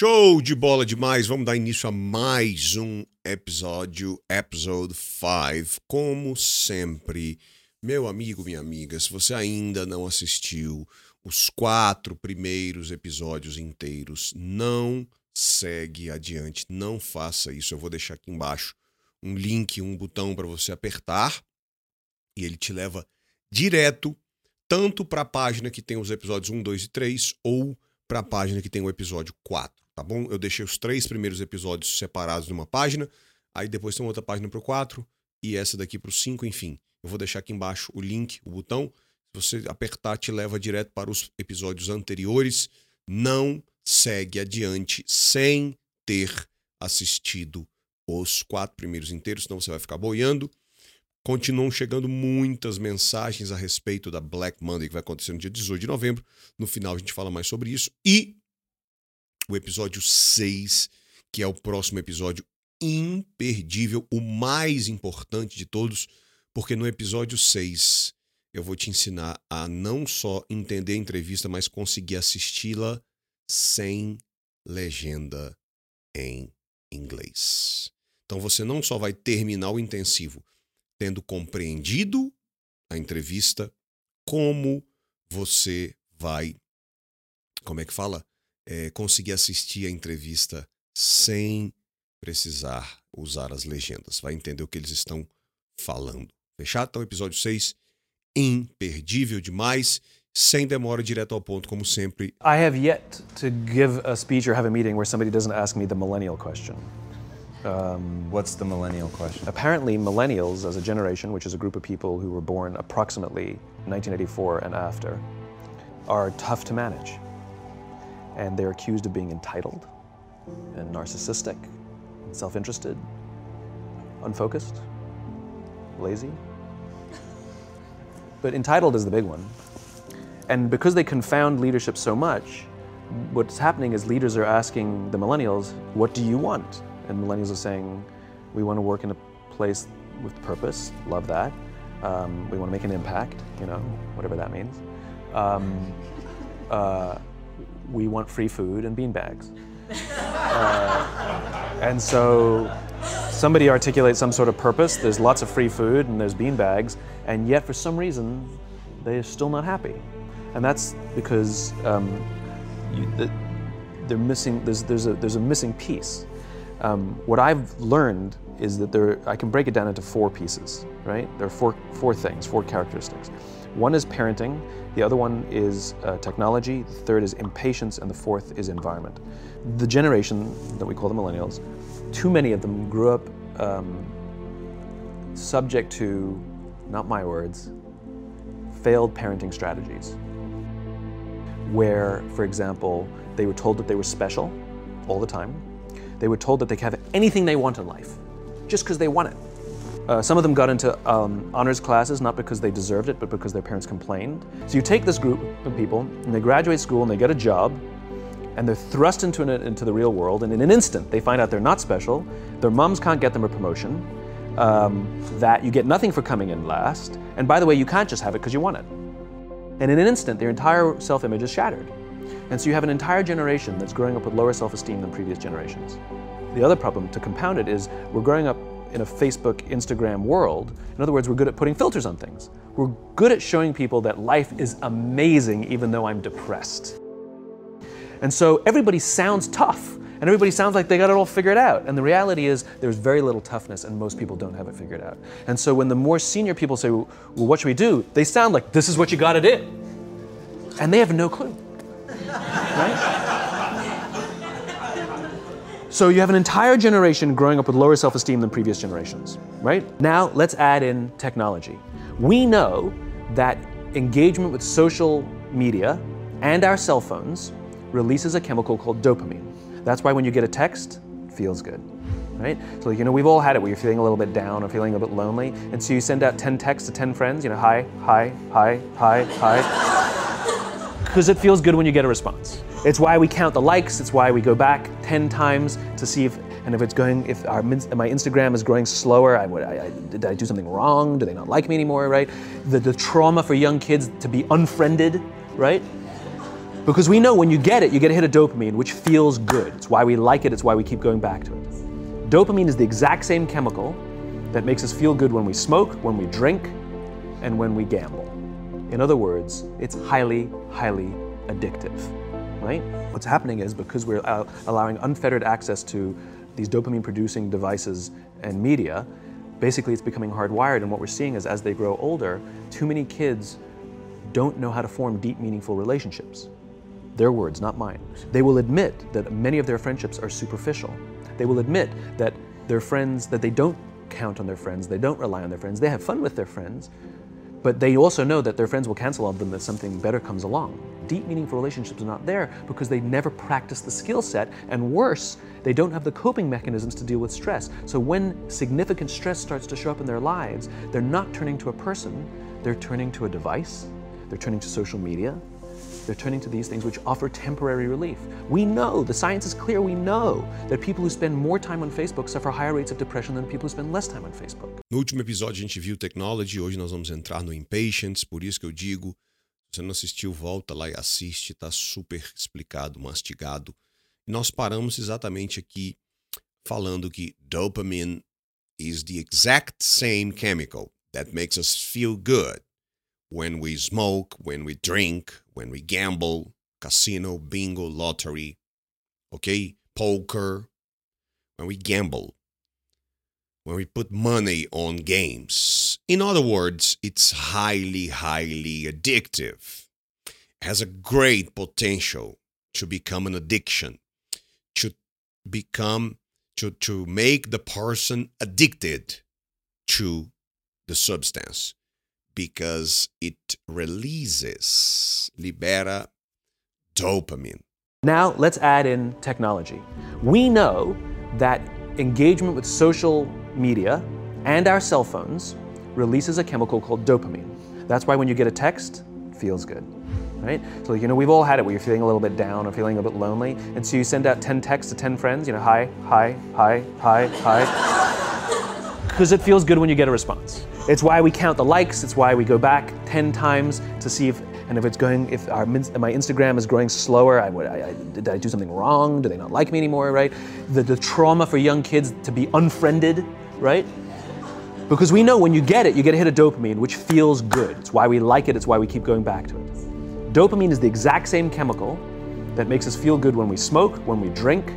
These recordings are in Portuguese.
Show de bola demais! Vamos dar início a mais um episódio, episode 5. Como sempre, meu amigo, minha amiga, se você ainda não assistiu os quatro primeiros episódios inteiros, não segue adiante, não faça isso. Eu vou deixar aqui embaixo um link, um botão para você apertar e ele te leva direto tanto para a página que tem os episódios 1, 2 e 3 ou para a página que tem o episódio 4, tá bom? Eu deixei os três primeiros episódios separados numa página, aí depois tem outra página para o 4 e essa daqui para o 5, enfim. Eu vou deixar aqui embaixo o link, o botão. Se você apertar, te leva direto para os episódios anteriores. Não segue adiante sem ter assistido os quatro primeiros inteiros, senão você vai ficar boiando. Continuam chegando muitas mensagens a respeito da Black Monday que vai acontecer no dia 18 de novembro. No final a gente fala mais sobre isso. E o episódio 6, que é o próximo episódio imperdível, o mais importante de todos, porque no episódio 6 eu vou te ensinar a não só entender a entrevista, mas conseguir assisti-la sem legenda em inglês. Então você não só vai terminar o intensivo tendo compreendido a entrevista, como você vai, como é que fala? É, conseguir assistir a entrevista sem precisar usar as legendas. Vai entender o que eles estão falando. Fechado? Então, episódio 6, imperdível demais. Sem demora, direto ao ponto, como sempre. I have yet to give a speech or have a meeting where somebody doesn't ask me the millennial question. Um, What's the millennial question? Apparently, millennials, as a generation, which is a group of people who were born approximately 1984 and after, are tough to manage. And they're accused of being entitled and narcissistic, and self interested, unfocused, lazy. But entitled is the big one. And because they confound leadership so much, what's happening is leaders are asking the millennials, What do you want? And millennials are saying, We want to work in a place with purpose, love that. Um, we want to make an impact, you know, whatever that means. Um, uh, we want free food and bean bags. Uh, and so somebody articulates some sort of purpose, there's lots of free food and there's bean bags, and yet for some reason they're still not happy. And that's because um, you, the, they're missing, there's, there's, a, there's a missing piece. Um, what I've learned is that there, I can break it down into four pieces, right? There are four, four things, four characteristics. One is parenting, the other one is uh, technology, the third is impatience, and the fourth is environment. The generation that we call the millennials, too many of them grew up um, subject to, not my words, failed parenting strategies. Where, for example, they were told that they were special all the time. They were told that they could have anything they want in life just because they want it. Uh, some of them got into um, honors classes not because they deserved it, but because their parents complained. So you take this group of people, and they graduate school and they get a job, and they're thrust into, an, into the real world, and in an instant they find out they're not special, their moms can't get them a promotion, um, that you get nothing for coming in last, and by the way, you can't just have it because you want it. And in an instant, their entire self image is shattered. And so you have an entire generation that's growing up with lower self esteem than previous generations. The other problem, to compound it, is we're growing up in a Facebook, Instagram world. In other words, we're good at putting filters on things. We're good at showing people that life is amazing even though I'm depressed. And so everybody sounds tough and everybody sounds like they got it all figured out. And the reality is there's very little toughness and most people don't have it figured out. And so when the more senior people say, well, what should we do? They sound like this is what you got to do. And they have no clue. Right? So you have an entire generation growing up with lower self-esteem than previous generations, right? Now let's add in technology. We know that engagement with social media and our cell phones releases a chemical called dopamine. That's why when you get a text, it feels good. Right? So you know we've all had it where you're feeling a little bit down or feeling a bit lonely, and so you send out 10 texts to 10 friends, you know, hi, hi, hi, hi, hi. Because it feels good when you get a response. It's why we count the likes, it's why we go back 10 times to see if and if it's going if our my Instagram is growing slower, I, I, I, did I do something wrong? Do they not like me anymore, right? The, the trauma for young kids to be unfriended, right? Because we know when you get it, you get a hit of dopamine, which feels good. It's why we like it, it's why we keep going back to it. Dopamine is the exact same chemical that makes us feel good when we smoke, when we drink, and when we gamble. In other words, it's highly, highly addictive, right? What's happening is because we're allowing unfettered access to these dopamine producing devices and media, basically it's becoming hardwired. And what we're seeing is as they grow older, too many kids don't know how to form deep, meaningful relationships. Their words, not mine. They will admit that many of their friendships are superficial. They will admit that their friends, that they don't count on their friends, they don't rely on their friends, they have fun with their friends, but they also know that their friends will cancel on them if something better comes along. Deep, meaningful relationships are not there because they never practice the skill set, and worse, they don't have the coping mechanisms to deal with stress. So when significant stress starts to show up in their lives, they're not turning to a person, they're turning to a device, they're turning to social media, they're turning to these things which offer temporary relief. We know, the science is clear, we know that people who spend more time on Facebook suffer higher rates of depression than people who spend less time on Facebook. No último episódio a gente viu Technology, hoje nós vamos entrar no Impatience, por isso que eu digo, se você não assistiu, volta lá e assiste, tá super explicado, mastigado. E nós paramos exatamente aqui falando que dopamine is the exact same chemical that makes us feel good when we smoke, when we drink, when we gamble, casino, bingo, lottery, okay, poker, when we gamble, when we put money on games. In other words, it's highly, highly addictive. It has a great potential to become an addiction, to become, to, to make the person addicted to the substance because it releases, libera dopamine. Now, let's add in technology. We know that engagement with social media and our cell phones releases a chemical called dopamine. That's why when you get a text, it feels good. Right? So, you know, we've all had it where you're feeling a little bit down or feeling a bit lonely. And so you send out 10 texts to 10 friends, you know, hi, hi, hi, hi, hi. Because it feels good when you get a response. It's why we count the likes. It's why we go back 10 times to see if, and if it's going, if our, my Instagram is growing slower, I, I, I, did I do something wrong? Do they not like me anymore, right? The, the trauma for young kids to be unfriended, right? Because we know when you get it, you get a hit of dopamine, which feels good. It's why we like it, it's why we keep going back to it. Dopamine is the exact same chemical that makes us feel good when we smoke, when we drink,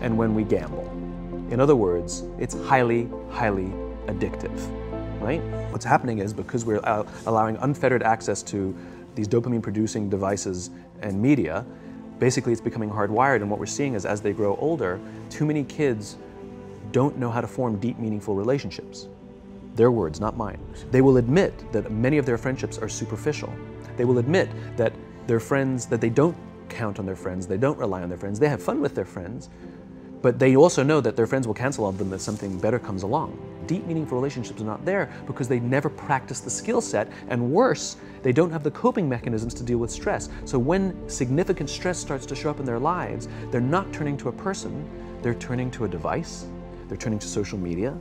and when we gamble. In other words, it's highly, highly addictive right? What's happening is because we're allowing unfettered access to these dopamine producing devices and media, basically it's becoming hardwired. And what we're seeing is as they grow older, too many kids don't know how to form deep, meaningful relationships. Their words, not mine. They will admit that many of their friendships are superficial. They will admit that their friends, that they don't count on their friends, they don't rely on their friends, they have fun with their friends, but they also know that their friends will cancel on them if something better comes along. Deep, meaningful relationships are not there because they never practice the skill set, and worse, they don't have the coping mechanisms to deal with stress. So when significant stress starts to show up in their lives, they're not turning to a person, they're turning to a device, they're turning to social media,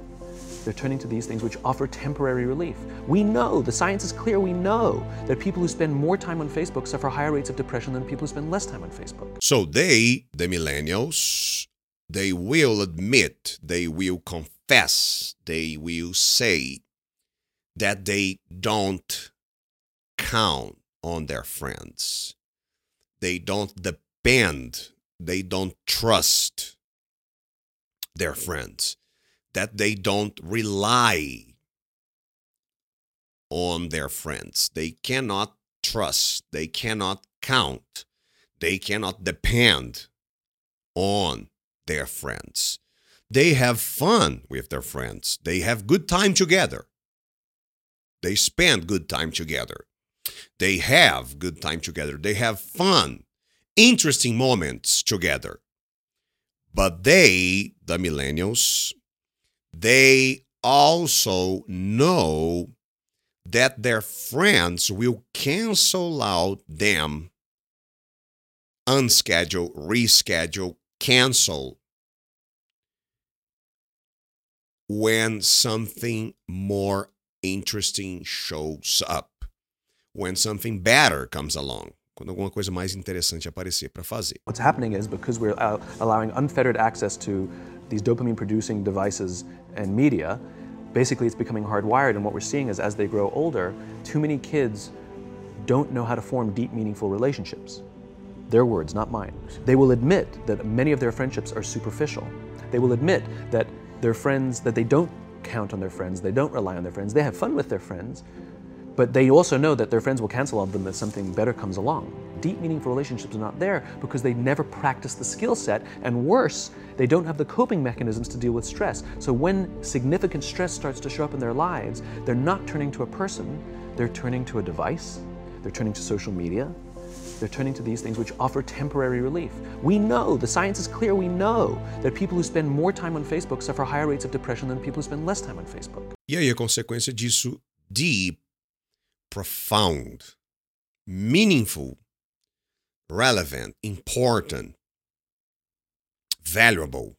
they're turning to these things which offer temporary relief. We know, the science is clear, we know that people who spend more time on Facebook suffer higher rates of depression than people who spend less time on Facebook. So they, the millennials, they will admit, they will confess, they will say that they don't count on their friends. They don't depend, they don't trust their friends, that they don't rely on their friends. They cannot trust, they cannot count, they cannot depend on their friends. They have fun with their friends. They have good time together. They spend good time together. They have good time together. They have fun, interesting moments together. But they, the millennials, they also know that their friends will cancel out them, unschedule, reschedule, cancel when something more interesting shows up, when something better comes along. quando alguma coisa mais interessante aparecer para fazer. What's happening is because we're allowing unfettered access to these dopamine producing devices and media, basically it's becoming hardwired. And what we're seeing is as they grow older, too many kids don't know how to form deep, meaningful relationships. Their words, not mine. They will admit that many of their friendships are superficial. They will admit that their friends, that they don't count on their friends, they don't rely on their friends, they have fun with their friends, but they also know that their friends will cancel on them if something better comes along. Deep, meaningful relationships are not there because they never practice the skill set, and worse, they don't have the coping mechanisms to deal with stress. So when significant stress starts to show up in their lives, they're not turning to a person, they're turning to a device, they're turning to social media, they're turning to these things which offer temporary relief. We know, the science is clear, we know that people who spend more time on Facebook suffer higher rates of depression than people who spend less time on Facebook. E aí a consequência disso, deep, profound, meaningful, relevant, important, valuable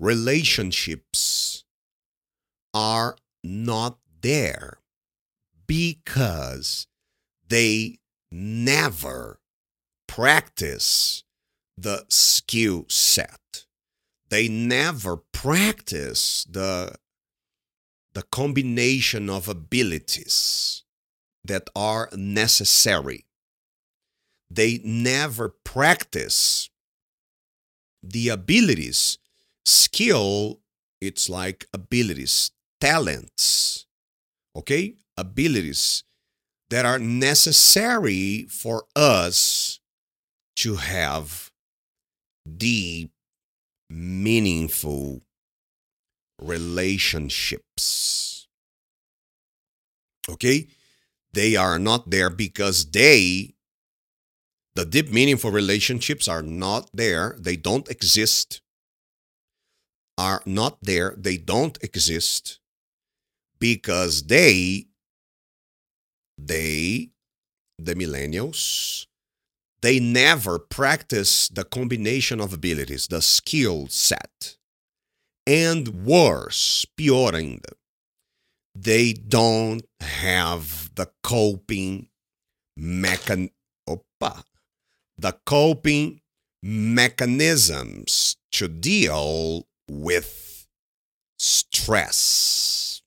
relationships are not there because they never practice the skill set. They never practice the, the combination of abilities that are necessary. They never practice the abilities. Skill, it's like abilities, talents, okay? Abilities that are necessary for us to have deep, meaningful relationships. Okay? They are not there because they, the deep, meaningful relationships are not there. They don't exist. Are not there. They don't exist because they they, the millennials, they never practice the combination of abilities, the skill set. And worse, pior ainda, they don't have the coping mechan opa, the coping mechanisms to deal with stress.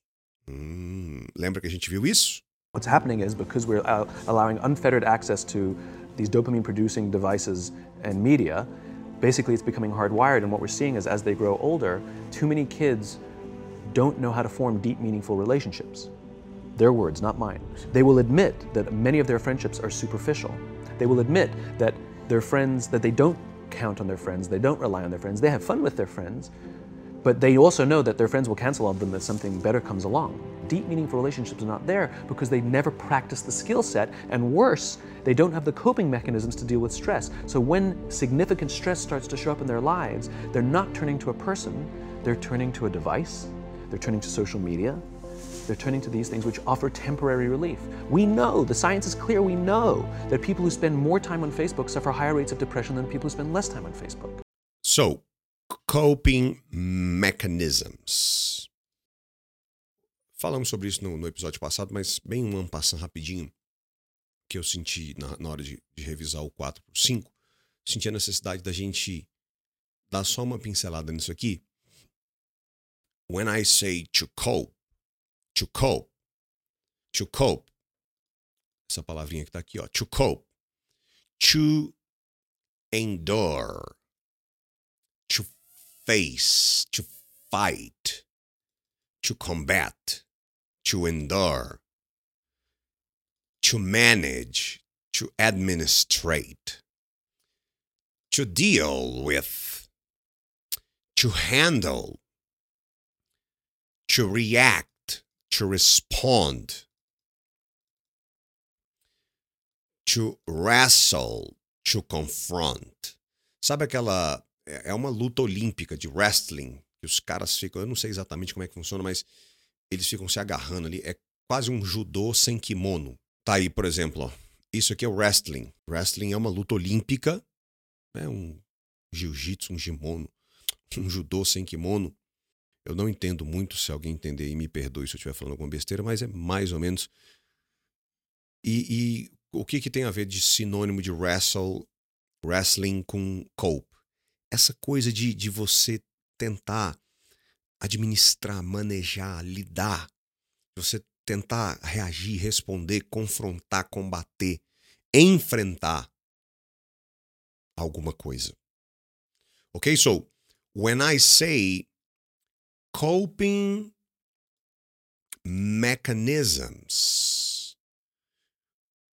Hum, lembra que a gente viu isso? What's happening is because we're allowing unfettered access to these dopamine producing devices and media, basically it's becoming hardwired. And what we're seeing is as they grow older, too many kids don't know how to form deep, meaningful relationships. Their words, not mine. They will admit that many of their friendships are superficial. They will admit that their friends, that they don't count on their friends, they don't rely on their friends, they have fun with their friends, but they also know that their friends will cancel on them if something better comes along deep, meaningful relationships are not there because they never practice the skill set, and worse, they don't have the coping mechanisms to deal with stress. So when significant stress starts to show up in their lives, they're not turning to a person, they're turning to a device, they're turning to social media, they're turning to these things which offer temporary relief. We know, the science is clear, we know that people who spend more time on Facebook suffer higher rates of depression than people who spend less time on Facebook. So, coping mechanisms. Falamos sobre isso no, no episódio passado, mas bem um passando rapidinho, que eu senti na, na hora de, de, revisar o 4 por 5, senti a necessidade da gente dar só uma pincelada nisso aqui. When I say to cope, to cope, to cope, essa palavrinha que tá aqui, ó, to cope, to endure, to face, to fight, to combat, to endure, to manage, to administrate, to deal with, to handle, to react, to respond, to wrestle, to confront. Sabe aquela. É uma luta olímpica de wrestling, que os caras ficam. Eu não sei exatamente como é que funciona, mas eles ficam se agarrando ali. É quase um judô sem kimono. Tá aí, por exemplo, ó. Isso aqui é o wrestling. Wrestling é uma luta olímpica, né? um jiu-jitsu, um kimono, um judô sem kimono. Eu não entendo muito, se alguém entender e me perdoe se eu estiver falando alguma besteira, mas é mais ou menos. E, e o que, que tem a ver de sinônimo de wrestle, wrestling com cope? Essa coisa de, de você tentar administrar, manejar, lidar, você tentar reagir, responder, confrontar, combater, enfrentar alguma coisa. Ok? So, when I say coping mechanisms,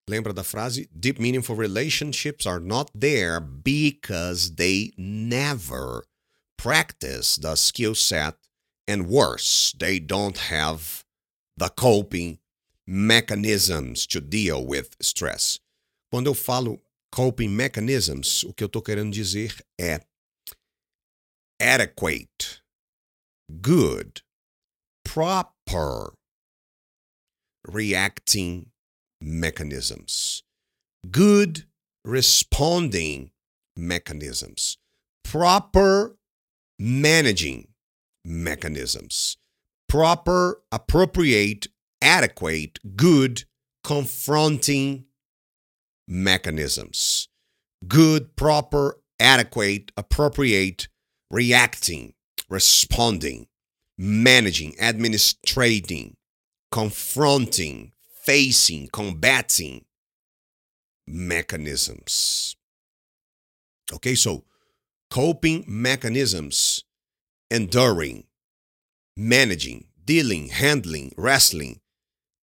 lembra da frase? Deep meaningful relationships are not there because they never practice the skill set, and worse, they don't have the coping mechanisms to deal with stress. Quando eu falo coping mechanisms, o que eu estou querendo dizer é adequate, good, proper reacting mechanisms, good responding mechanisms, proper managing mechanisms, proper, appropriate, adequate, good confronting mechanisms, good, proper, adequate, appropriate, reacting, responding, managing, administrating, confronting, facing, combating mechanisms. Okay, so coping mechanisms, enduring, managing, dealing, handling, wrestling,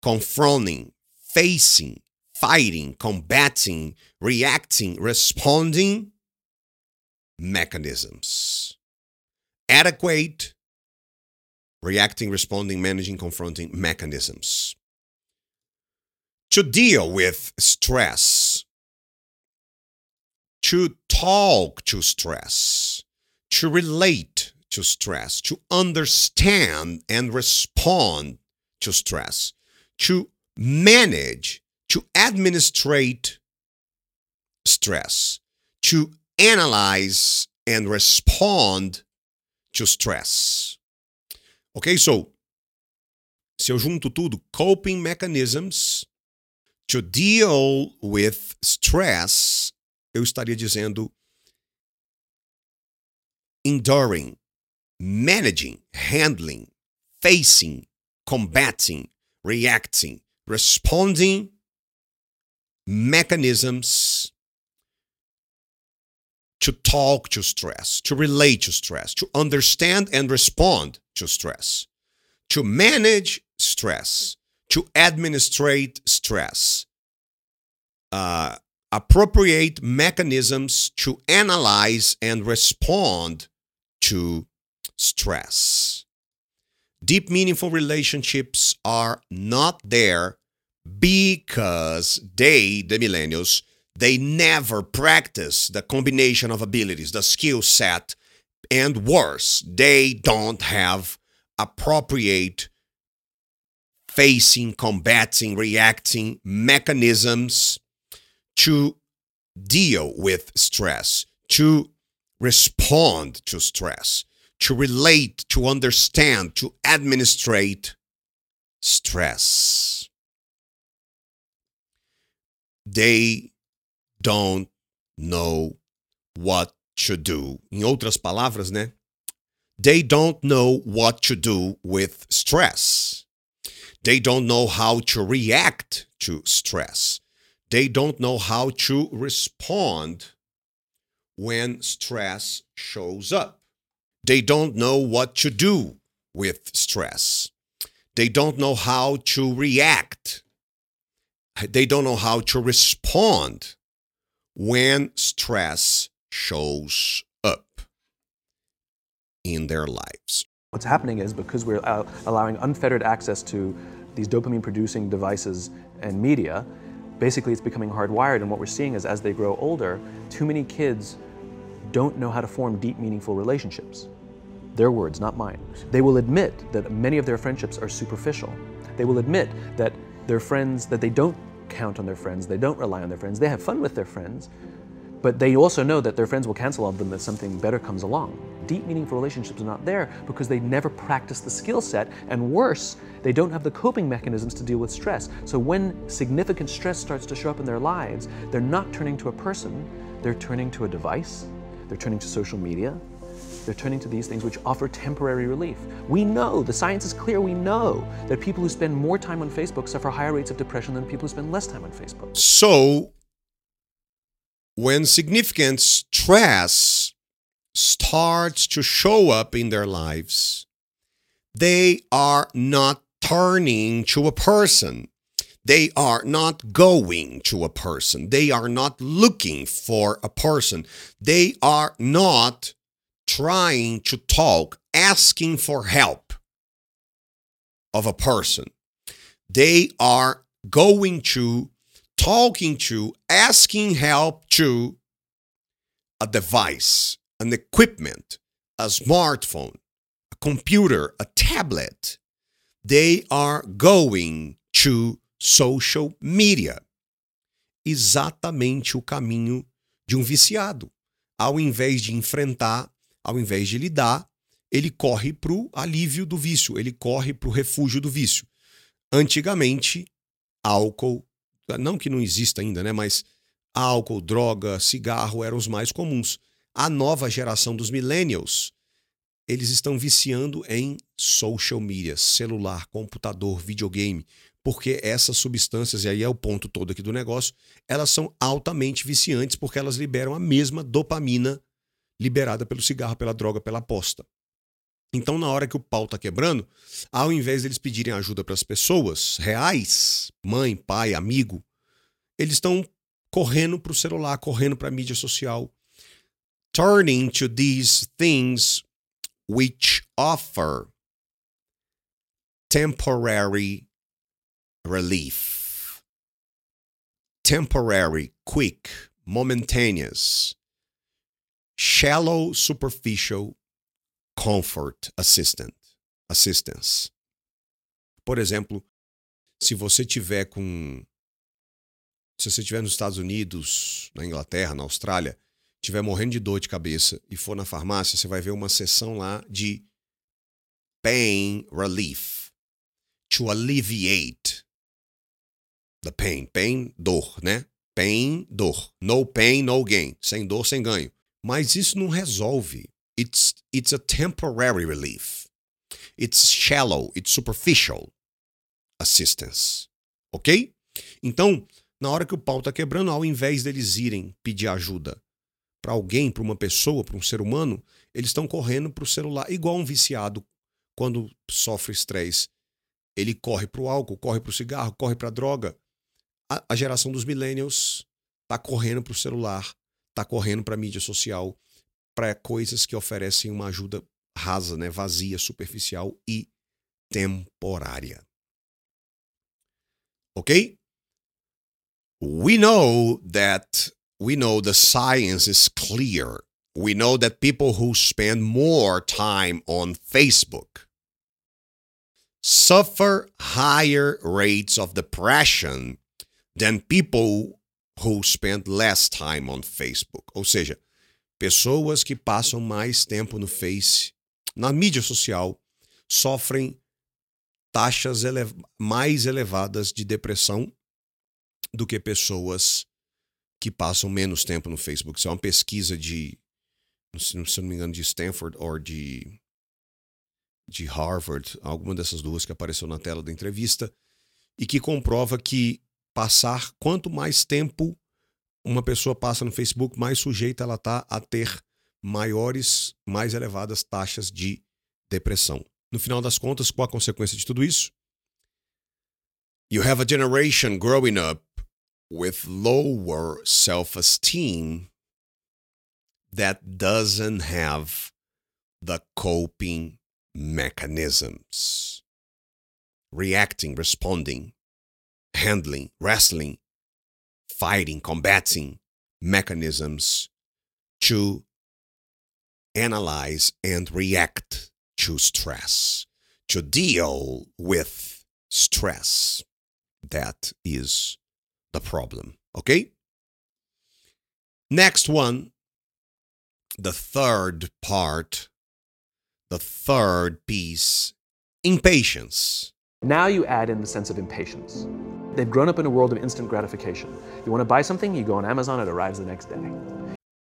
confronting, facing, fighting, combating, reacting, responding mechanisms. Adequate reacting, responding, managing, confronting mechanisms. To deal with stress, to talk to stress, to relate to stress, to understand and respond to stress, to manage, to administrate stress, to analyze and respond to stress. Ok? So, se eu junto tudo, coping mechanisms to deal with stress, eu estaria dizendo enduring, managing, handling, facing, combating, reacting, responding mechanisms to talk to stress, to relate to stress, to understand and respond to stress, to manage stress, to administrate stress, uh, appropriate mechanisms to analyze and respond to stress. Deep, meaningful relationships are not there because they, the millennials, they never practice the combination of abilities, the skill set, and worse, they don't have appropriate facing, combating, reacting mechanisms to deal with stress, to respond to stress, to relate, to understand, to administrate stress. They don't know what to do. Em outras palavras, né? They don't know what to do with stress. They don't know how to react to stress. They don't know how to respond when stress shows up. They don't know what to do with stress. They don't know how to react. They don't know how to respond when stress shows up in their lives. What's happening is because we're uh, allowing unfettered access to these dopamine producing devices and media, basically it's becoming hardwired. And what we're seeing is as they grow older, too many kids don't know how to form deep, meaningful relationships. Their words, not mine. They will admit that many of their friendships are superficial. They will admit that their friends, that they don't count on their friends, they don't rely on their friends, they have fun with their friends, but they also know that their friends will cancel on them if something better comes along. deep, meaningful relationships are not there because they never practice the skill set. And worse, they don't have the coping mechanisms to deal with stress. So when significant stress starts to show up in their lives, they're not turning to a person, they're turning to a device, they're turning to social media, they're turning to these things which offer temporary relief. We know, the science is clear, we know that people who spend more time on Facebook suffer higher rates of depression than people who spend less time on Facebook. So, when significant stress starts to show up in their lives, they are not turning to a person. They are not going to a person. They are not looking for a person. They are not trying to talk, asking for help of a person. They are going to, talking to, asking help to a device, an equipment, a smartphone, a computer, a tablet. They are going to social media. Exatamente o caminho de um viciado. Ao invés de enfrentar ao invés de lidar, ele corre para o alívio do vício, ele corre para o refúgio do vício. Antigamente, álcool, não que não exista ainda, né? Mas álcool, droga, cigarro eram os mais comuns. A nova geração dos millennials, eles estão viciando em social media, celular, computador, videogame, porque essas substâncias, e aí é o ponto todo aqui do negócio, elas são altamente viciantes porque elas liberam a mesma dopamina liberada pelo cigarro, pela droga, pela aposta. Então, na hora que o pau tá quebrando, ao invés deles pedirem ajuda para as pessoas reais, mãe, pai, amigo, eles estão correndo para o celular, correndo para a mídia social, turning to these things which offer temporary relief. Temporary, quick, momentaneous shallow superficial comfort assistant, assistance. Por exemplo, se você tiver com se você estiver nos Estados Unidos, na Inglaterra, na Austrália, tiver morrendo de dor de cabeça e for na farmácia, você vai ver uma sessão lá de pain relief to alleviate the pain, pain dor, né? Pain dor, no pain no gain, sem dor sem ganho. Mas isso não resolve. It's, it's a temporary relief. It's shallow, it's superficial assistance. Ok? Então, na hora que o pau está quebrando, ao invés deles irem pedir ajuda para alguém, para uma pessoa, para um ser humano, eles estão correndo para o celular, igual um viciado quando sofre estresse. Ele corre para o álcool, corre para o cigarro, corre para a droga. A geração dos millennials está correndo para o celular, está correndo para mídia social, para coisas que oferecem uma ajuda rasa, né, vazia, superficial e temporária. Ok? We know that we know the science is clear. We know that people who spend more time on Facebook suffer higher rates of depression than people who spend less time on Facebook. Ou seja, pessoas que passam mais tempo no Face, na mídia social, sofrem taxas ele mais elevadas de depressão do que pessoas que passam menos tempo no Facebook. Isso é uma pesquisa de, se não me engano, de Stanford ou de, de Harvard, alguma dessas duas que apareceu na tela da entrevista, e que comprova que passar, quanto mais tempo uma pessoa passa no Facebook, mais sujeita ela está a ter maiores, mais elevadas taxas de depressão. No final das contas, qual a consequência de tudo isso? You have a generation growing up with lower self-esteem that doesn't have the coping mechanisms. Reacting, responding, handling, wrestling, fighting, combating mechanisms to analyze and react to stress, to deal with stress. That is the problem. Okay? Next one, the third part the third piece impatience. Now you add in the sense of impatience. They've grown up in a world of instant gratification. You want to buy something, you go on Amazon, it arrives the next day.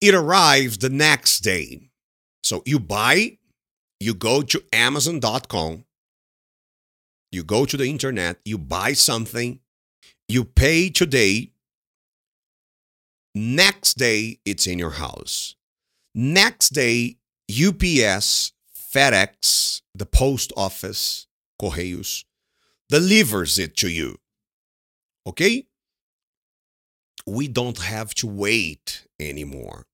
It arrives the next day. So you buy, you go to Amazon.com, you go to the internet, you buy something, you pay today. Next day, it's in your house. Next day, UPS, FedEx, the post office, Correios, delivers it to you. Okay? We don't have to wait anymore.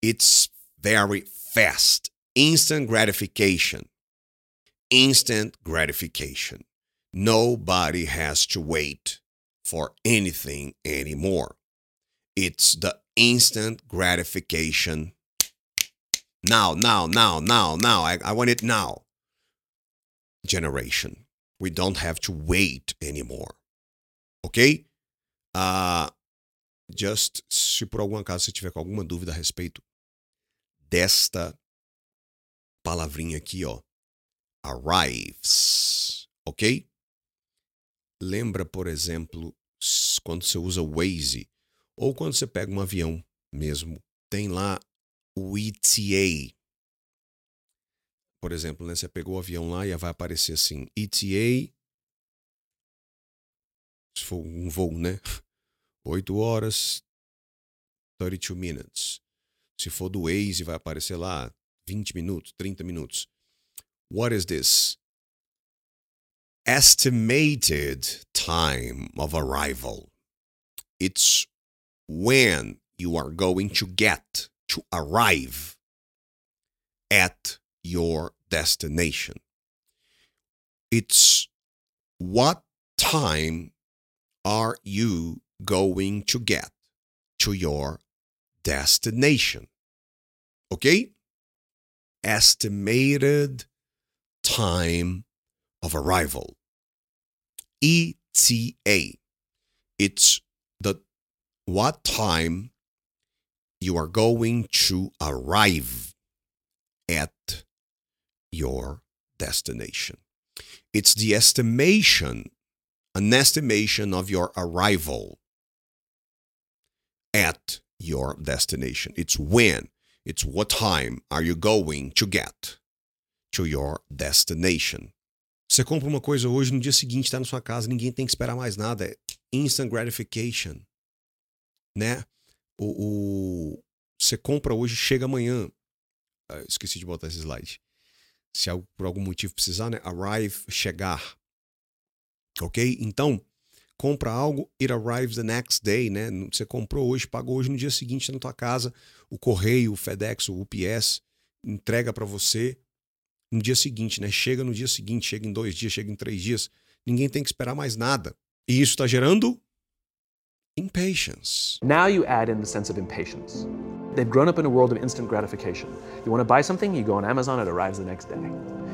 It's very fast. Instant gratification. Instant gratification. Nobody has to wait for anything anymore. It's the instant gratification. Now, now, now, now, now. I, I want it now. Generation. We don't have to wait anymore. Ok? Ah, just se por algum acaso você tiver com alguma dúvida a respeito desta palavrinha aqui, ó, arrives, ok? Lembra, por exemplo, quando você usa Waze ou quando você pega um avião mesmo, tem lá o ETA. Por exemplo, né, você pegou o avião lá e vai aparecer assim, ETA, um voo, né? 8 horas, 32 minutes. Se for do Waze, vai aparecer lá 20 minutos, 30 minutos. What is this? Estimated time of arrival. It's when you are going to get to arrive at your destination. It's what time are you going to get to your destination? Okay? Estimated time of arrival. ETA. It's the what time you are going to arrive at your destination. It's the estimation, an estimation of your arrival at your destination. It's when, it's what time are you going to get to your destination. Você compra uma coisa hoje, no dia seguinte está na sua casa, ninguém tem que esperar mais nada. É instant gratification. Né? O, o- você compra hoje, chega amanhã. Ah, esqueci de botar esse slide. Se por algum motivo precisar, né? Arrive, chegar. Ok? Então, compra algo, it arrives the next day, né? Você comprou hoje, pagou hoje, no dia seguinte tá na tua casa, o correio, o FedEx, o UPS entrega para você no dia seguinte, né? Chega no dia seguinte, chega em dois dias, chega em três dias. Ninguém tem que esperar mais nada. E isso está gerando impatience. Now you add in the sense of impatience. They've grown up in a world of instant gratification. You want to buy something, you go on Amazon, it arrives the next day.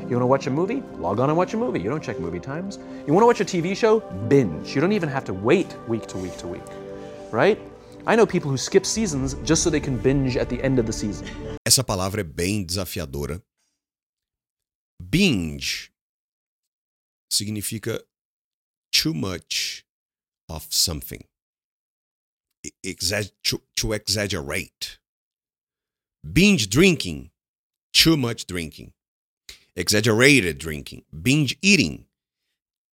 You want to watch a movie? Log on and watch a movie. You don't check movie times. You want to watch a TV show? Binge. You don't even have to wait week to week to week, right? I know people who skip seasons just so they can binge at the end of the season. Essa palavra é bem desafiadora. Binge significa too much of something. Exa- to, to exaggerate. Binge drinking, too much drinking. Exaggerated drinking. Binge eating,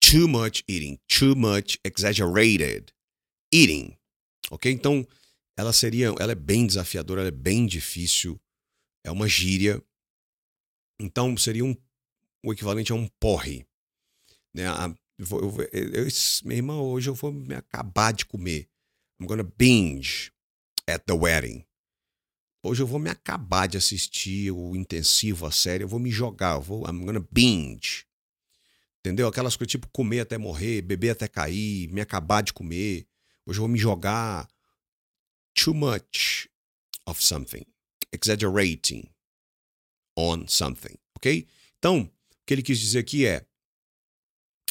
too much eating. Too much exaggerated eating. Ok? Então, ela seria, ela é bem desafiadora, ela é bem difícil, é uma gíria. Então, seria um, o equivalente a um porre. Né? A- eu eu eu- hoje eu vou me acabar de comer. I'm gonna binge at the wedding. Hoje eu vou me acabar de assistir o intensivo, a série, eu vou me jogar, eu vou, I'm gonna binge. Entendeu? Aquelas coisas tipo comer até morrer, beber até cair, me acabar de comer. Hoje eu vou me jogar too much of something, exaggerating on something, ok? Então, o que ele quis dizer aqui é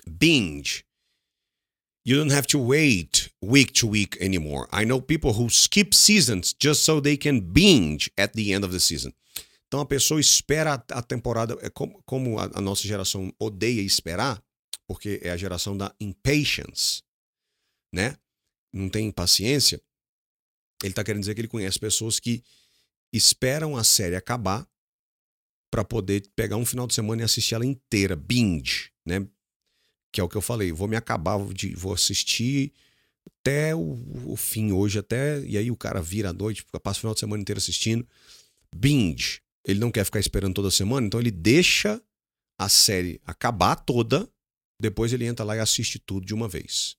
binge. You don't have to wait week to week anymore. I know people who skip seasons just so they can binge at the end of the season. Então a pessoa espera a, temporada. É como, a nossa geração odeia esperar, porque é a geração da impatience, né? Não tem paciência. Ele está querendo dizer que ele conhece pessoas que esperam a série acabar para poder pegar um final de semana e assistir ela inteira, binge, né? Que é o que eu falei, vou me acabar de vou assistir até o, o fim hoje até e aí o cara vira à noite, passa o final de semana inteiro assistindo. Binge. Ele não quer ficar esperando toda semana, então ele deixa a série acabar toda, depois ele entra lá e assiste tudo de uma vez.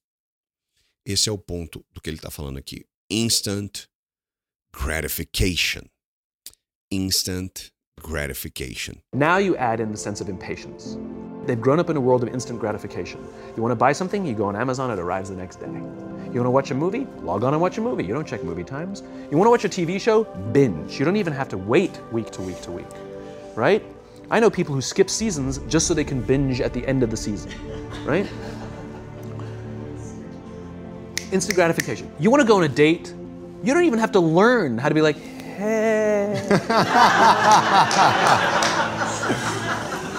Esse é o ponto do que ele está falando aqui. Instant gratification. Instant gratification. Now you add in the sense of impatience. They've grown up in a world of instant gratification. You want to buy something, you go on Amazon, it arrives the next day. You want to watch a movie? Log on and watch a movie. You don't check movie times. You want to watch a TV show? Binge. You don't even have to wait week to week to week, right? I know people who skip seasons just so they can binge at the end of the season, right? Instant gratification. You want to go on a date? You don't even have to learn how to be like, hey.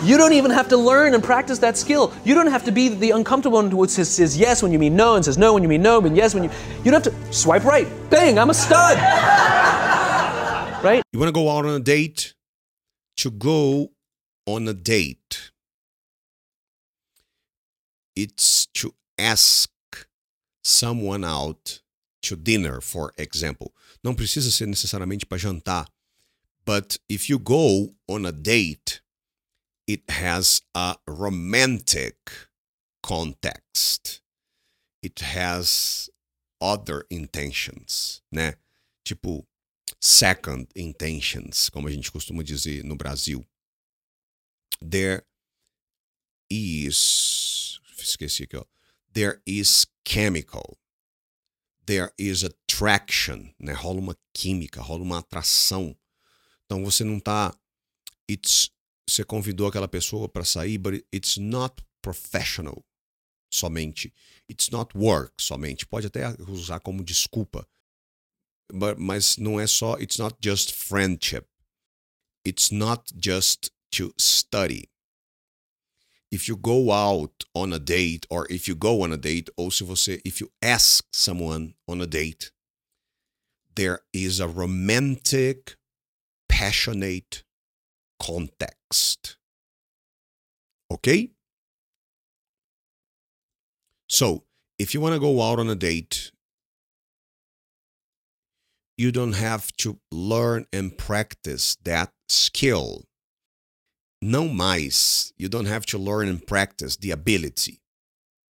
You don't even have to learn and practice that skill. You don't have to be the uncomfortable one who says, says yes when you mean no and says no when you mean no, but yes when you. You don't have to swipe right. Bang, I'm a stud. right? You want to go out on a date? To go on a date, it's to ask someone out to dinner, for example. Não precisa ser necessariamente para jantar. But if you go on a date, it has a romantic context. It has other intentions, né? Tipo, second intentions, como a gente costuma dizer no Brasil. There is. Esqueci aqui, ó. There is chemical. There is attraction, né? Rola uma química, rola uma atração. Então você não tá. It's você convidou aquela pessoa para sair, but it's not professional somente. It's not work somente. Pode até usar como desculpa. But, mas não é só, it's not just friendship. It's not just to study. If you go out on a date, or if you go on a date, ou se você, if you ask someone on a date, there is a romantic, passionate context. Okay? So, if you want to go out on a date, you don't have to learn and practice that skill. No mais. You don't have to learn and practice the ability.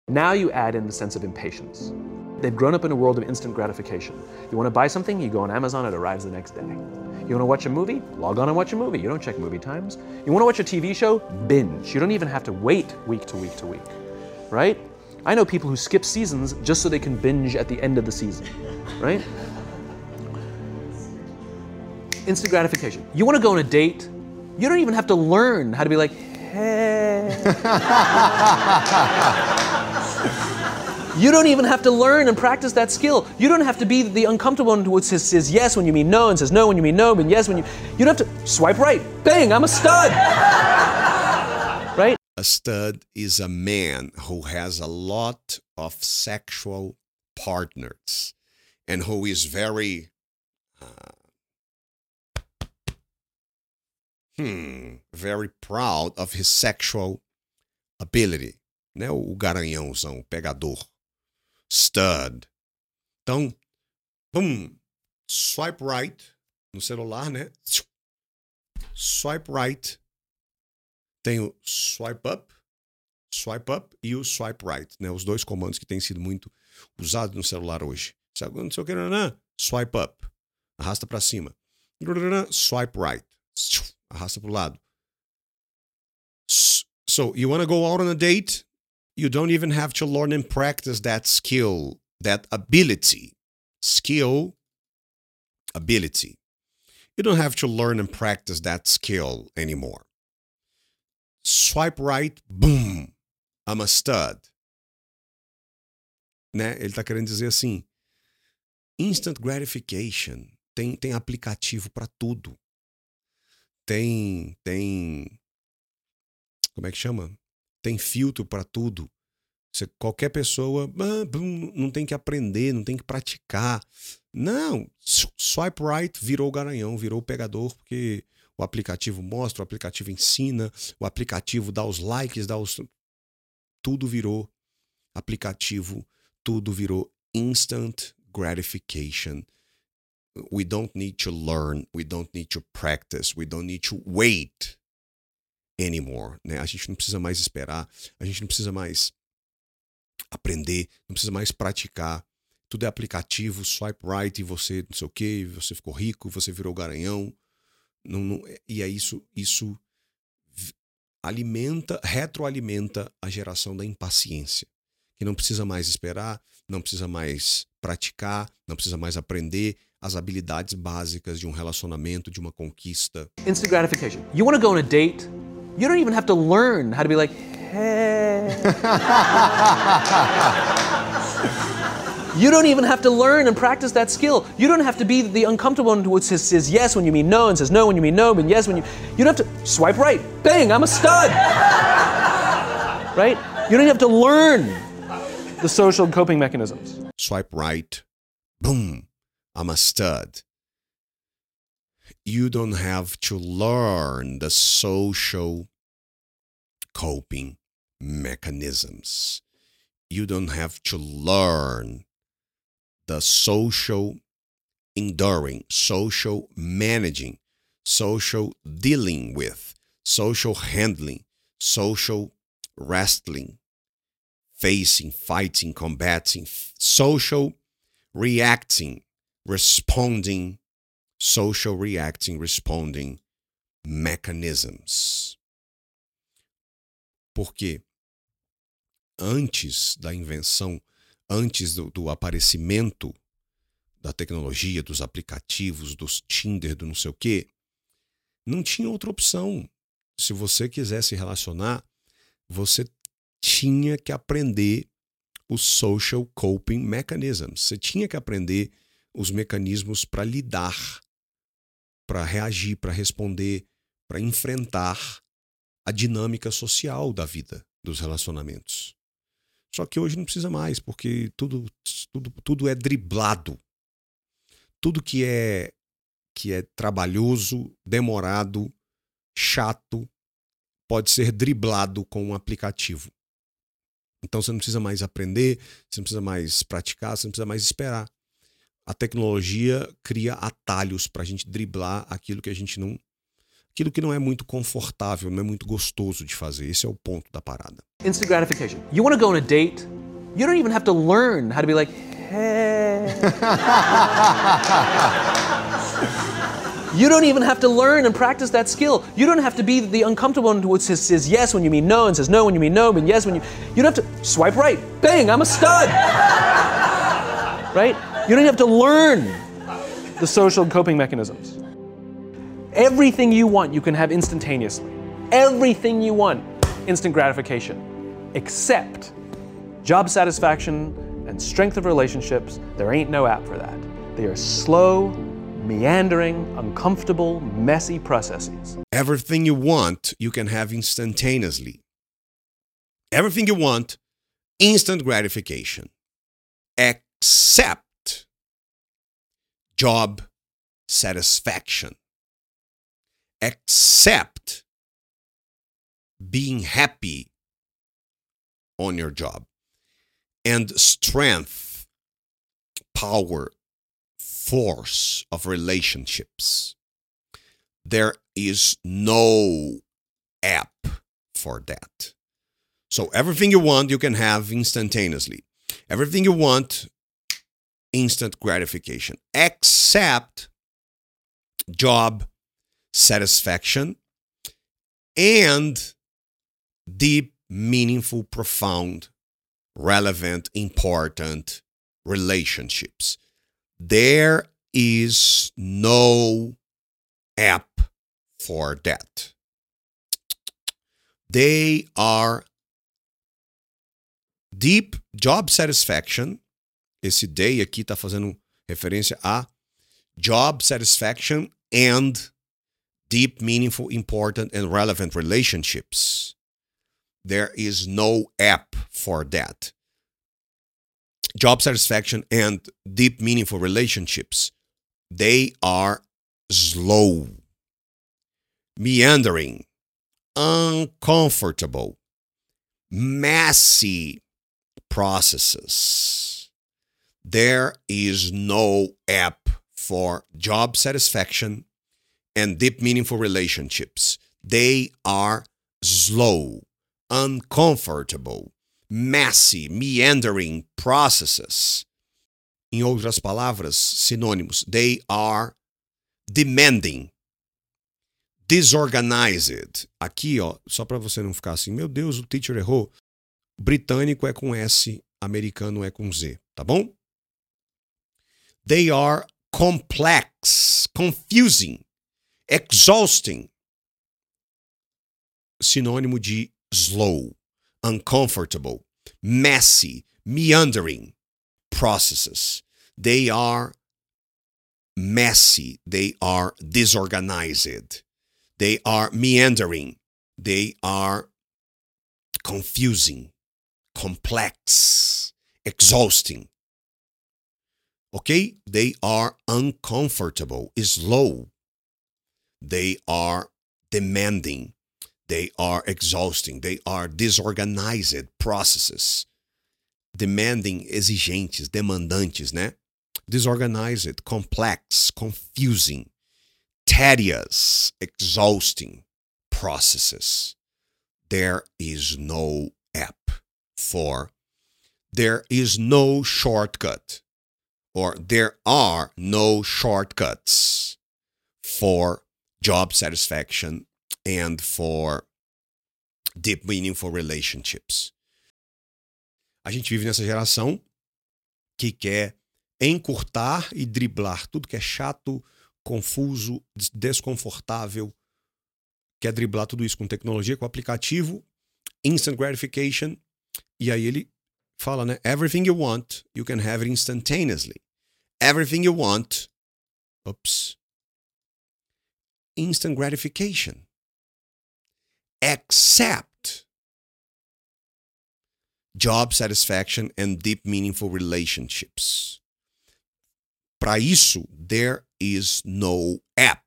Now you add in the sense of impatience. They've grown up in a world of instant gratification. You want to buy something, you go on Amazon, it arrives the next day. You want to watch a movie? Log on and watch a movie. You don't check movie times. You want to watch a TV show? Binge. You don't even have to wait week to week to week, right? I know people who skip seasons just so they can binge at the end of the season, right? Instant gratification. You want to go on a date? You don't even have to learn how to be like, hey. You don't even have to learn and practice that skill. You don't have to be the uncomfortable one who says, yes when you mean no and says no when you mean no, but yes when you. You don't have to swipe right. Bang, I'm a stud. right? A stud is a man who has a lot of sexual partners and who is very. Uh, hmm, very proud of his sexual ability. Né? O garanhãozão, o pegador. Stud. Então, pum, swipe right no celular, né? Swipe right. Tem o swipe up, swipe up e o swipe right, né? Os dois comandos que têm sido muito usados no celular hoje. Não sei o que, swipe up, arrasta para cima. Swipe right, arrasta para o lado. So, you want to go out on a date? You don't even have to learn and practice that skill, that ability. Skill, ability. You don't have to learn and practice that skill anymore. Swipe right, boom, I'm a stud. Né? Ele está querendo dizer assim: instant gratification tem, tem aplicativo para tudo. tem tem como é que chama? Tem filtro para tudo. Você, qualquer pessoa ah, não tem que aprender, não tem que praticar. Não, swipe right virou garanhão, virou pegador, porque o aplicativo mostra, o aplicativo ensina, o aplicativo dá os likes, dá os. Tudo virou aplicativo, tudo virou instant gratification. We don't need to learn, we don't need to practice, we don't need to wait anymore. Né? A gente não precisa mais esperar, a gente não precisa mais aprender, não precisa mais praticar. Tudo é aplicativo, swipe right e você não sei o que, você ficou rico, você virou garanhão. Não, não, e é isso, isso alimenta, retroalimenta a geração da impaciência. Que não precisa mais esperar, não precisa mais praticar, não precisa mais aprender as habilidades básicas de um relacionamento, de uma conquista. Instant gratification. You want to go on a date? You don't even have to learn how to be like, hey. you don't even have to learn and practice that skill. You don't have to be the uncomfortable one who says, yes when you mean no and says no when you mean no and yes when you. You don't have to swipe right. Bang, I'm a stud. right? You don't have to learn the social coping mechanisms. Swipe right. Boom, I'm a stud you don't have to learn the social coping mechanisms. You don't have to learn the social enduring, social managing, social dealing with, social handling, social wrestling, facing, fighting, combating, social reacting, responding social reacting responding mechanisms. Porque antes da invenção, antes do, do aparecimento da tecnologia, dos aplicativos, dos Tinder, do não sei o quê, não tinha outra opção. Se você quisesse relacionar, você tinha que aprender os social coping mechanisms. Você tinha que aprender os mecanismos para lidar para reagir, para responder, para enfrentar a dinâmica social da vida, dos relacionamentos. Só que hoje não precisa mais, porque tudo, tudo, tudo é driblado. Tudo que é que é trabalhoso, demorado, chato, pode ser driblado com um aplicativo. Então você não precisa mais aprender, você não precisa mais praticar, você não precisa mais esperar a tecnologia cria atalhos para a gente driblar aquilo que a gente não. aquilo que não é muito confortável, não é muito gostoso de fazer. Esse é o ponto da parada. Instant gratification. You want to go on a date? You don't even have to learn how to be like, hey. You don't even have to learn and practice that skill. You don't have to be the uncomfortable one who says, says yes when you mean no and says no when you mean no and yes when you. You don't have to swipe right. Bang, I'm a stud. right? You don't have to learn the social coping mechanisms. Everything you want, you can have instantaneously. Everything you want, instant gratification. Except job satisfaction and strength of relationships, there ain't no app for that. They are slow, meandering, uncomfortable, messy processes. Everything you want, you can have instantaneously. Everything you want, instant gratification. Except job satisfaction, except being happy on your job and strength, power, force of relationships. There is no app for that. So everything you want, you can have instantaneously. Everything you want, instant gratification, except job satisfaction and deep, meaningful, profound, relevant, important relationships. There is no app for that. They are deep job satisfaction esse day aqui está fazendo referência a job satisfaction and deep, meaningful, important, and relevant relationships. There is no app for that. Job satisfaction and deep, meaningful relationships, they are slow, meandering, uncomfortable, messy processes. There is no app for job satisfaction and deep, meaningful relationships. They are slow, uncomfortable, messy, meandering processes. Em outras palavras, sinônimos, they are demanding, disorganized. Aqui, ó, só para você não ficar assim, meu Deus, o teacher errou. Britânico é com S, americano é com Z, tá bom? They are complex, confusing, exhausting. Sinônimo de slow, uncomfortable, messy, meandering processes. They are messy, they are disorganized, they are meandering, they are confusing, complex, exhausting. Okay? They are uncomfortable, slow. They are demanding. They are exhausting. They are disorganized processes. Demanding, exigentes, demandantes, né? Disorganized, complex, confusing, tedious, exhausting processes. There is no app for, there is no shortcut, or there are no shortcuts for job satisfaction and for deep, meaningful relationships. A gente vive nessa geração que quer encurtar e driblar tudo que é chato, confuso, des- desconfortável. Quer driblar tudo isso com tecnologia, com aplicativo, instant gratification. E aí ele fala, né? Everything you want, you can have it instantaneously. Everything you want, oops, instant gratification. Except job satisfaction and deep, meaningful relationships. Para isso, there is no app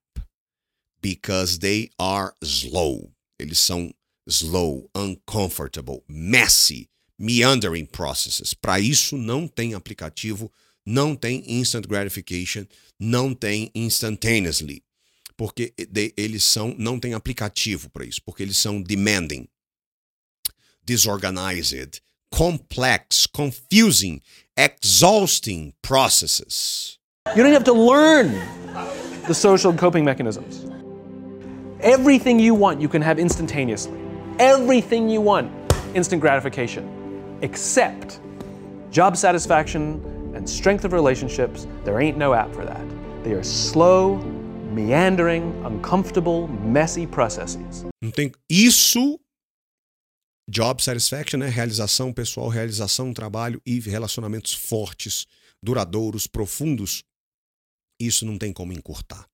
because they are slow. Eles são slow, uncomfortable, messy, meandering processes. Para isso, não tem aplicativo, não tem instant gratification, não tem instantaneously. Porque eles são, não tem aplicativo para isso, porque eles são demanding, disorganized, complex, confusing, exhausting processes. You don't have to learn the social coping mechanisms. Everything you want, you can have instantaneously. Everything you want, instant gratification. Except job satisfaction and strength of relationships, there ain't no app for that. They are slow, meandering, uncomfortable, messy processes. Não tem isso job satisfaction, né? Realização pessoal, realização trabalho e relacionamentos fortes, duradouros, profundos. Isso não tem como encurtar.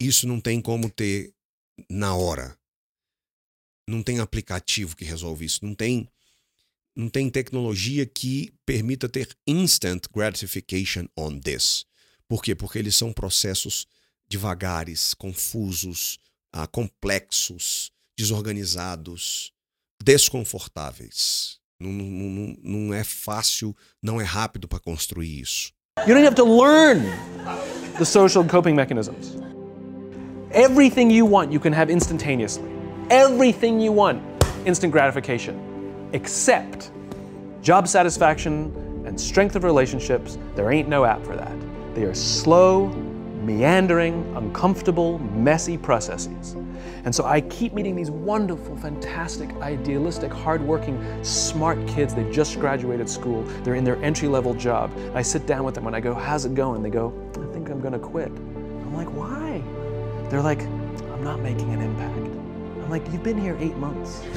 Isso não tem como ter na hora. Não tem aplicativo que resolve isso, não tem não tem tecnologia que permita ter instant gratification on this. Por quê? Porque eles são processos devagares, confusos, ah, complexos, desorganizados, desconfortáveis. Não, não, não, é fácil, não é rápido para construir isso. You don't have to learn the social coping mechanisms. Everything you want, you can have instantaneously. Everything you want, instant gratification. Except job satisfaction and strength of relationships, there ain't no app for that. They are slow, meandering, uncomfortable, messy processes. And so I keep meeting these wonderful, fantastic, idealistic, hardworking, smart kids. They've just graduated school. They're in their entry level job. I sit down with them and I go, How's it going? They go, I think I'm going to quit. I'm like, Why? They're like, I'm not making an impact. I'm like, You've been here eight months. you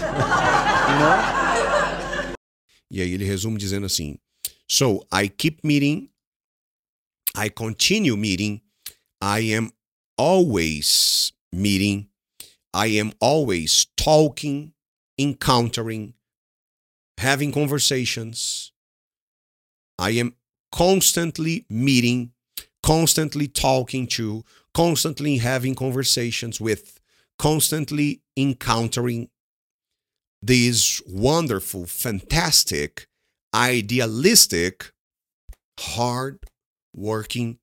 know? E aí ele resume dizendo assim: So I keep meeting, I continue meeting, I am always meeting. I am always talking, encountering, having conversations. I am constantly meeting, constantly talking to, constantly having conversations with, constantly encountering these wonderful, fantastic, idealistic, hard working,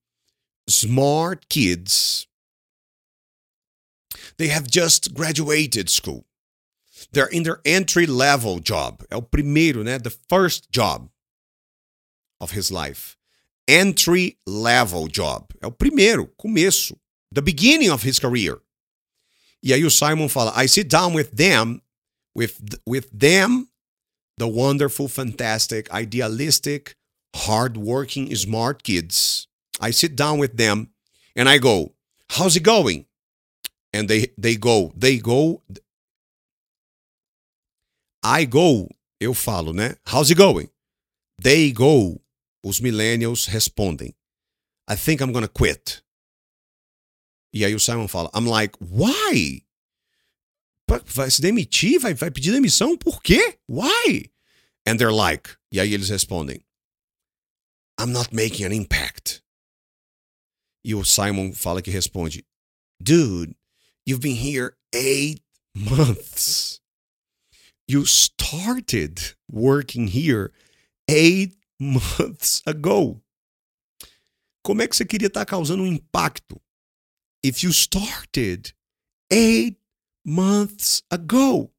smart kids. They have just graduated school. They're in their entry level job. É o primeiro, né? The first job of his life. Entry level job. É o primeiro, começo. The beginning of his career. E aí o Simon fala: I sit down with them, with, with them, the wonderful, fantastic, idealistic, hardworking, smart kids. I sit down with them and I go, How's it going? And they, they go, they go. I go, eu falo, né? How's it going? They go, os millennials respondem. I think I'm gonna quit. E aí o Simon fala, I'm like, why? Vai se demitir? Vai, vai pedir demissão? Por quê? Why? And they're like, e aí eles respondem, I'm not making an impact. E o Simon fala que responde, dude, you've been here eight months. You started working here eight months ago. Como é que você queria estar causando um impacto? If you started eight months ago,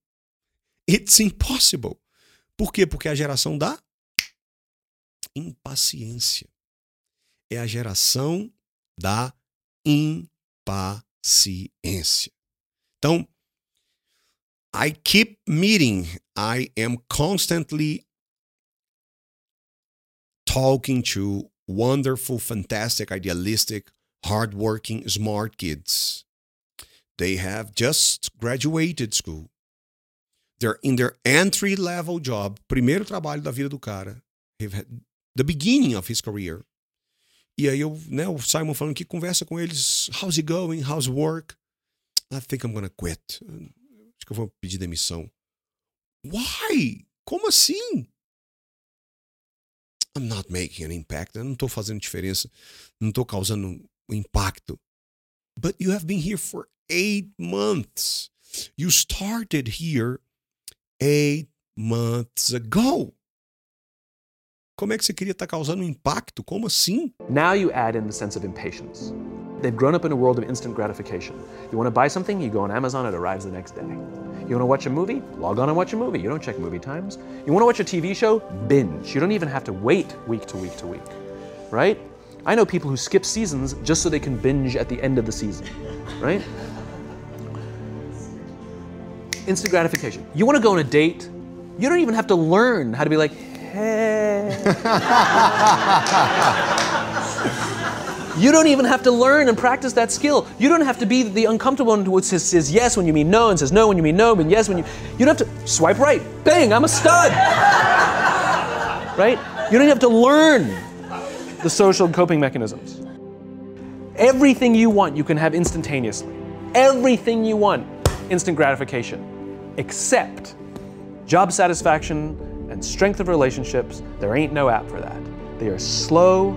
it's impossible. Por quê? Porque a geração da impaciência. É a geração da impaciência. Então, I keep meeting. I am constantly talking to wonderful, fantastic, idealistic, hardworking, smart kids. They have just graduated school. They're in their entry level job, primeiro trabalho da vida do cara. The beginning of his career. E aí eu, né, o Simon falando que conversa com eles, how's it going? How's work? I think I'm gonna quit. Acho que eu vou pedir demissão. Why? Como assim? I'm not making an impact. Eu não estou fazendo diferença. Não estou causando um impacto. But you have been here for eight months. You started here eight months ago. Como é que você queria estar causando um impacto? Como assim? Now you add in the sense of impatience. They've grown up in a world of instant gratification. You want to buy something, you go on Amazon, it arrives the next day. You want to watch a movie? Log on and watch a movie. You don't check movie times. You want to watch a TV show? Binge. You don't even have to wait week to week to week, right? I know people who skip seasons just so they can binge at the end of the season, right? Instant gratification. You want to go on a date? You don't even have to learn how to be like, hey. You don't even have to learn and practice that skill. You don't have to be the uncomfortable one who says, says yes when you mean no and says no when you mean no, but yes when you. You don't have to swipe right. Bang, I'm a stud. right? You don't have to learn the social coping mechanisms. Everything you want, you can have instantaneously. Everything you want, instant gratification. Except job satisfaction and strength of relationships, there ain't no app for that. They are slow,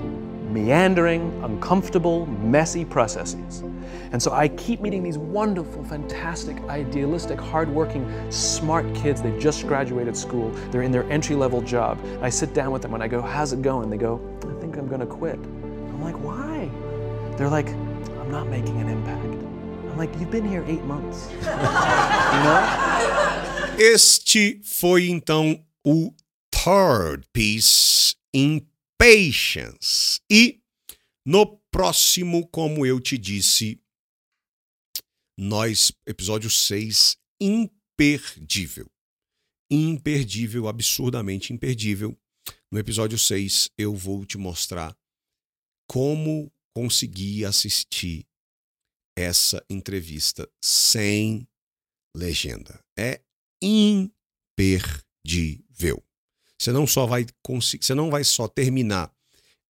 meandering, uncomfortable, messy processes. And so I keep meeting these wonderful, fantastic, idealistic, hardworking, smart kids. They just graduated school. They're in their entry level job. I sit down with them and I go, How's it going? They go, think I'm to quit. I'm like, Why? They're like, I'm not making an impact. I'm like, You've been here eight months. you know? Este foi então o third piece in patience. E no próximo, como eu te disse, nós, episódio 6, imperdível. Imperdível, absurdamente imperdível. No episódio 6, eu vou te mostrar como conseguir assistir essa entrevista sem legenda. É imperdível. Você não só vai conseguir, você não vai só terminar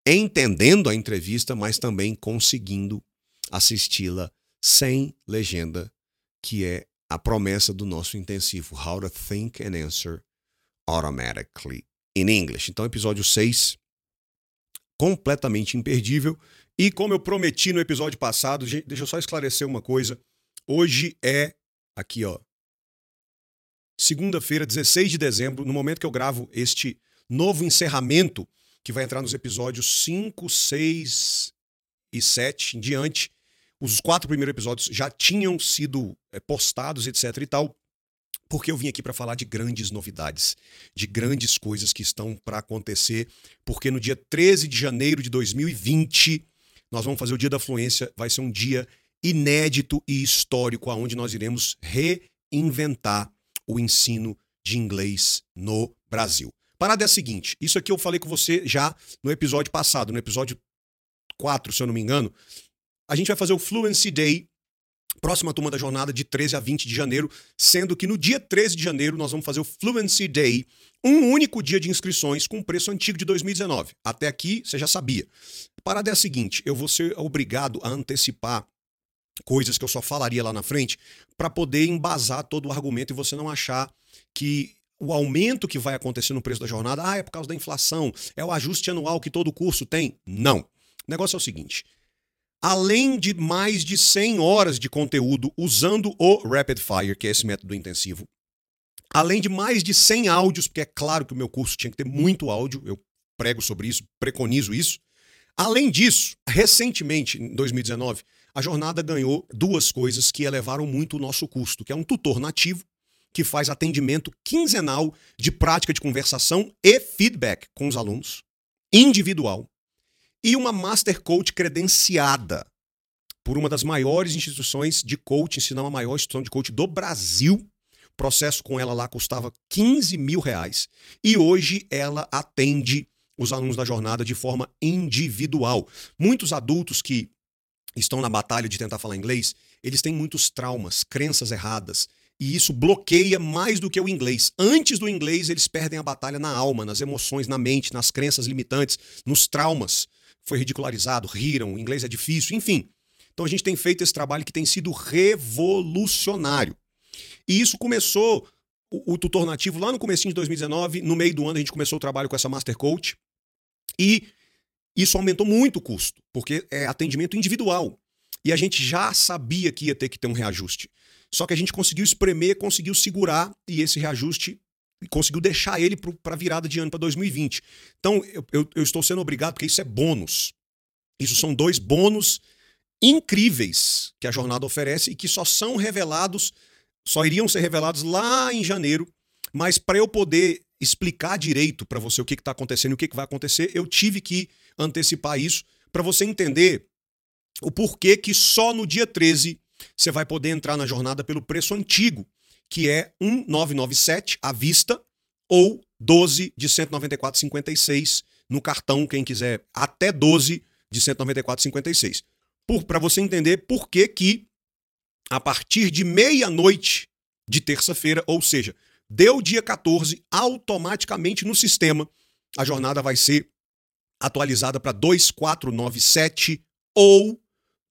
entendendo a entrevista, mas também conseguindo assisti-la sem legenda, que é a promessa do nosso intensivo How to Think and Answer Automatically in English. Então, episódio 6, completamente imperdível. E como eu prometi no episódio passado, deixa eu só esclarecer uma coisa. Hoje é aqui, ó. Segunda-feira, 16 de dezembro, no momento que eu gravo este novo encerramento, que vai entrar nos episódios 5, 6 e 7 em diante. Os quatro primeiros episódios já tinham sido eh, postados, etc e tal porque eu vim aqui para falar de grandes novidades, de grandes coisas que estão para acontecer, porque no dia 13 de janeiro de 2020 nós vamos fazer o Dia da Fluência, vai ser um dia inédito e histórico aonde nós iremos reinventar o ensino de inglês no Brasil. Parada é a seguinte, isso aqui eu falei com você já no episódio passado, no episódio 4, se eu não me engano, a gente vai fazer o Fluency Day próxima turma da jornada de 13 a 20 de janeiro, sendo que no dia 13 de janeiro nós vamos fazer o Fluency Day, um único dia de inscrições com preço antigo de 2019. Até aqui você já sabia. A parada é a seguinte: eu vou ser obrigado a antecipar coisas que eu só falaria lá na frente para poder embasar todo o argumento e você não achar que o aumento que vai acontecer no preço da jornada, ah, é por causa da inflação, é o ajuste anual que todo curso tem. Não. O negócio é o seguinte: além de mais de 100 horas de conteúdo usando o Rapid Fire, que é esse método intensivo, além de mais de 100 áudios, porque é claro que o meu curso tinha que ter muito áudio, eu prego sobre isso, preconizo isso. Além disso, recentemente, em 2019, a jornada ganhou duas coisas que elevaram muito o nosso custo, que é um tutor nativo, que faz atendimento quinzenal de prática de conversação e feedback com os alunos, individual, e uma Master Coach credenciada por uma das maiores instituições de coaching, se não a maior instituição de coaching do Brasil. O processo com ela lá custava 15 mil reais. E hoje ela atende os alunos da jornada de forma individual. Muitos adultos que estão na batalha de tentar falar inglês, eles têm muitos traumas, crenças erradas. E isso bloqueia mais do que o inglês. Antes do inglês, eles perdem a batalha na alma, nas emoções, na mente, nas crenças limitantes, nos traumas foi ridicularizado, riram, inglês é difícil, enfim. Então a gente tem feito esse trabalho que tem sido revolucionário. E isso começou o, o tutor nativo lá no começo de 2019, no meio do ano a gente começou o trabalho com essa Master Coach. E isso aumentou muito o custo, porque é atendimento individual. E a gente já sabia que ia ter que ter um reajuste. Só que a gente conseguiu espremer, conseguiu segurar e esse reajuste conseguiu deixar ele para a virada de ano para 2020. Então, eu, eu, eu estou sendo obrigado, porque isso é bônus. Isso são dois bônus incríveis que a jornada oferece e que só são revelados, só iriam ser revelados lá em janeiro. Mas para eu poder explicar direito para você o que está acontecendo e o que, que vai acontecer, eu tive que antecipar isso para você entender o porquê que só no dia 13 você vai poder entrar na jornada pelo preço antigo que é 1,997 à vista ou 12 de 194,56 no cartão, quem quiser, até 12 de 194,56. Para você entender por que que a partir de meia-noite de terça-feira, ou seja, deu dia 14, automaticamente no sistema, a jornada vai ser atualizada para 2497 ou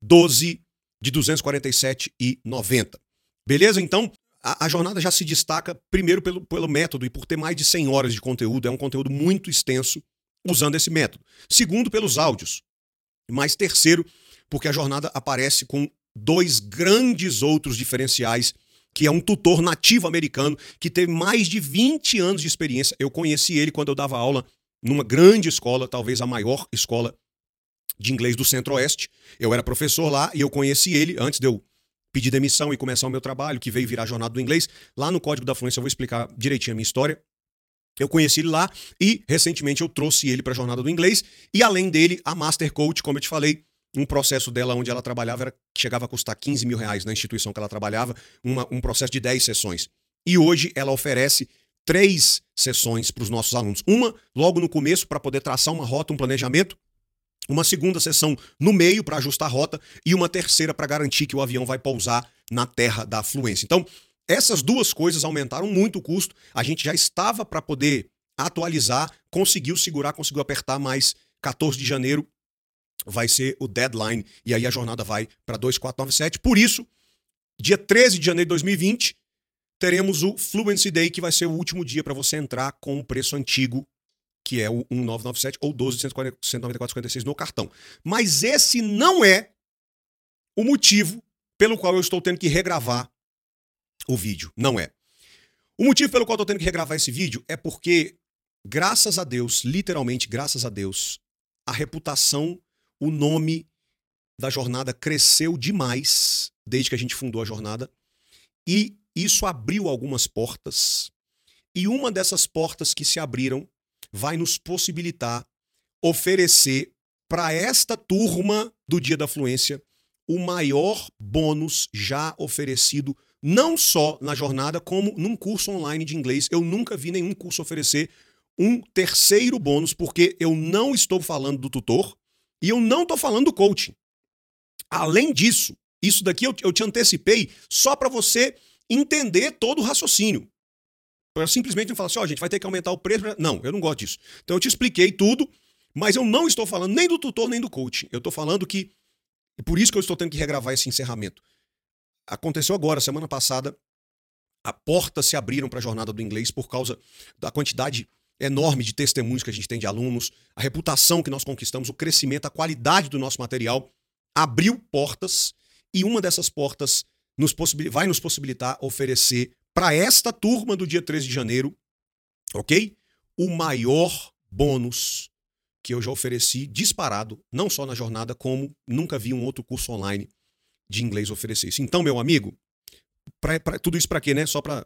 12 de 247,90. Beleza? Então, a, a, jornada já se destaca, primeiro, pelo, pelo método e por ter mais de 100 horas de conteúdo. É um conteúdo muito extenso usando esse método. Segundo, pelos áudios. Mas terceiro, porque a jornada aparece com dois grandes outros diferenciais, que é um tutor nativo americano que teve mais de 20 anos de experiência. Eu conheci ele quando eu dava aula numa grande escola, talvez a maior escola de inglês do Centro-Oeste. Eu era professor lá e eu conheci ele antes de eu pedir demissão e começar o meu trabalho, que veio virar jornada do inglês. Lá no Código da Fluência eu vou explicar direitinho a minha história. Eu conheci ele lá e recentemente eu trouxe ele para a jornada do inglês. E além dele, a Master Coach, como eu te falei, um processo dela onde ela trabalhava era, chegava a custar 15 mil reais na instituição que ela trabalhava, uma, um processo de 10 sessões. E hoje ela oferece três sessões para os nossos alunos. Uma logo no começo para poder traçar uma rota, um planejamento uma segunda sessão no meio para ajustar a rota e uma terceira para garantir que o avião vai pousar na terra da afluência. Então, essas duas coisas aumentaram muito o custo. A gente já estava para poder atualizar, conseguiu segurar, conseguiu apertar, mas 14 de janeiro vai ser o deadline e aí a jornada vai para 2497. Por isso, dia 13 de janeiro de 2020, teremos o Fluency Day, que vai ser o último dia para você entrar com o preço antigo, que é o 1997 ou 12.194,56 no cartão. Mas esse não é o motivo pelo qual eu estou tendo que regravar o vídeo. Não é. O motivo pelo qual eu estou tendo que regravar esse vídeo é porque, graças a Deus, literalmente graças a Deus, a reputação, o nome da jornada cresceu demais desde que a gente fundou a jornada. E isso abriu algumas portas. E uma dessas portas que se abriram vai nos possibilitar oferecer para esta turma do Dia da Fluência o maior bônus já oferecido, não só na jornada, como num curso online de inglês. Eu nunca vi nenhum curso oferecer um terceiro bônus, porque eu não estou falando do tutor e eu não estou falando do coaching. Além disso, isso daqui eu, eu te antecipei só para você entender todo o raciocínio. Para simplesmente não falar assim, ó, oh, gente, vai ter que aumentar o preço. Não, eu não gosto disso. Então eu te expliquei tudo, mas eu não estou falando nem do tutor nem do coaching. Eu estou falando que. E por isso que eu estou tendo que regravar esse encerramento. Aconteceu agora, semana passada, a porta se abriram para a jornada do inglês por causa da quantidade enorme de testemunhos que a gente tem de alunos, a reputação que nós conquistamos, o crescimento, a qualidade do nosso material abriu portas e uma dessas portas nos vai nos possibilitar oferecer para esta turma do dia 13 de janeiro, ok? O maior bônus que eu já ofereci disparado, não só na jornada, como nunca vi um outro curso online de inglês oferecer isso. Então, meu amigo, pra, pra tudo isso para quê, né? Só para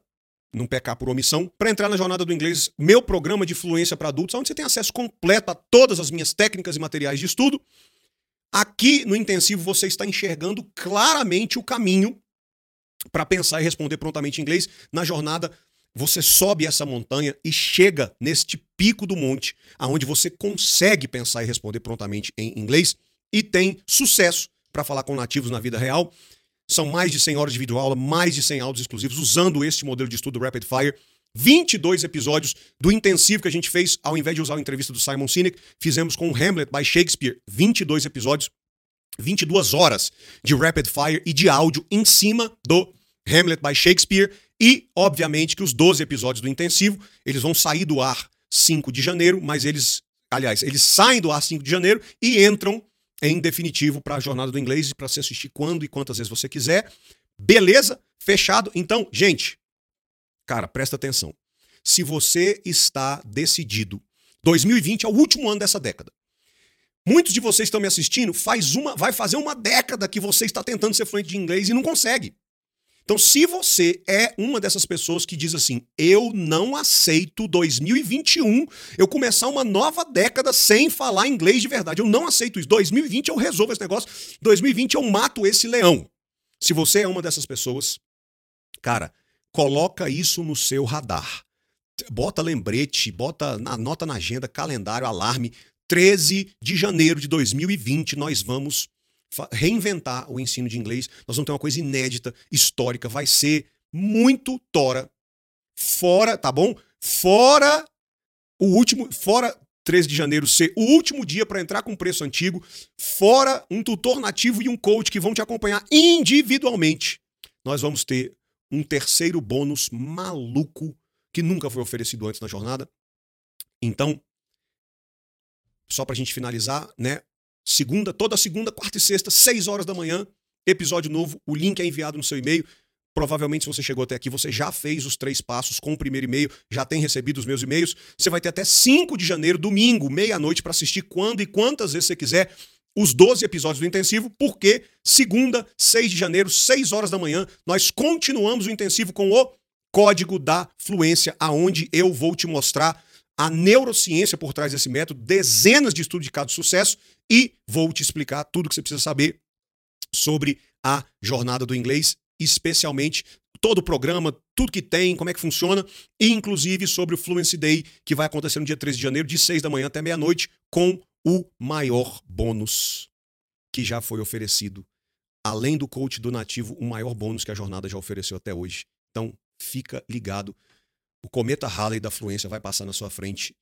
não pecar por omissão. Para entrar na jornada do inglês, meu programa de fluência para adultos, onde você tem acesso completo a todas as minhas técnicas e materiais de estudo. Aqui no intensivo você está enxergando claramente o caminho para pensar e responder prontamente em inglês. Na jornada, você sobe essa montanha e chega neste pico do monte, aonde você consegue pensar e responder prontamente em inglês e tem sucesso para falar com nativos na vida real. São mais de 100 horas de videoaula, mais de 100 áudios exclusivos usando este modelo de estudo Rapid Fire. 22 episódios do intensivo que a gente fez, ao invés de usar a entrevista do Simon Sinek, fizemos com Hamlet by Shakespeare. 22 episódios, 22 horas de Rapid Fire e de áudio em cima do Hamlet by Shakespeare e, obviamente, que os 12 episódios do intensivo, eles vão sair do ar 5 de janeiro, mas eles, aliás, eles saem do ar 5 de janeiro e entram em definitivo para a jornada do inglês para se assistir quando e quantas vezes você quiser. Beleza? Fechado? Então, gente, cara, presta atenção. Se você está decidido, 2020 é o último ano dessa década. Muitos de vocês estão me assistindo, faz uma, vai fazer uma década que você está tentando ser fluente de inglês e não consegue. Então, se você é uma dessas pessoas que diz assim, eu não aceito 2021 eu começar uma nova década sem falar inglês de verdade, eu não aceito isso. 2020 eu resolvo esse negócio, 2020 eu mato esse leão. Se você é uma dessas pessoas, cara, coloca isso no seu radar. Bota lembrete, bota anota na agenda, calendário, alarme. 13 de janeiro de 2020 nós vamos reinventar o ensino de inglês. Nós vamos ter uma coisa inédita, histórica, vai ser muito tora. Fora, tá bom? Fora o último, fora 13 de janeiro ser o último dia para entrar com preço antigo, fora um tutor nativo e um coach que vão te acompanhar individualmente. Nós vamos ter um terceiro bônus maluco que nunca foi oferecido antes na jornada. Então, só para a gente finalizar, né? Segunda, toda segunda, quarta e sexta, 6 horas da manhã, episódio novo. O link é enviado no seu e-mail. Provavelmente, se você chegou até aqui, você já fez os três passos com o primeiro e-mail, já tem recebido os meus e-mails. Você vai ter até 5 de janeiro, domingo, meia-noite, para assistir quando e quantas vezes você quiser os 12 episódios do intensivo, porque segunda, 6 de janeiro, 6 horas da manhã, nós continuamos o intensivo com o código da fluência, aonde eu vou te mostrar a neurociência por trás desse método, dezenas de estudos de caso de sucesso e vou te explicar tudo que você precisa saber sobre a jornada do inglês, especialmente todo o programa, tudo que tem, como é que funciona, e inclusive sobre o Fluency Day, que vai acontecer no dia 13 de janeiro, de 6 da manhã até meia-noite, com o maior bônus que já foi oferecido. Além do coach do nativo, o maior bônus que a jornada já ofereceu até hoje. Então, fica ligado o cometa Halley da fluência vai passar na sua frente.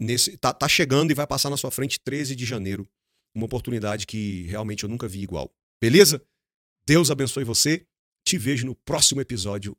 Nesse, tá, tá chegando e vai passar na sua frente 13 de janeiro. Uma oportunidade que realmente eu nunca vi igual. Beleza? Deus abençoe você. Te vejo no próximo episódio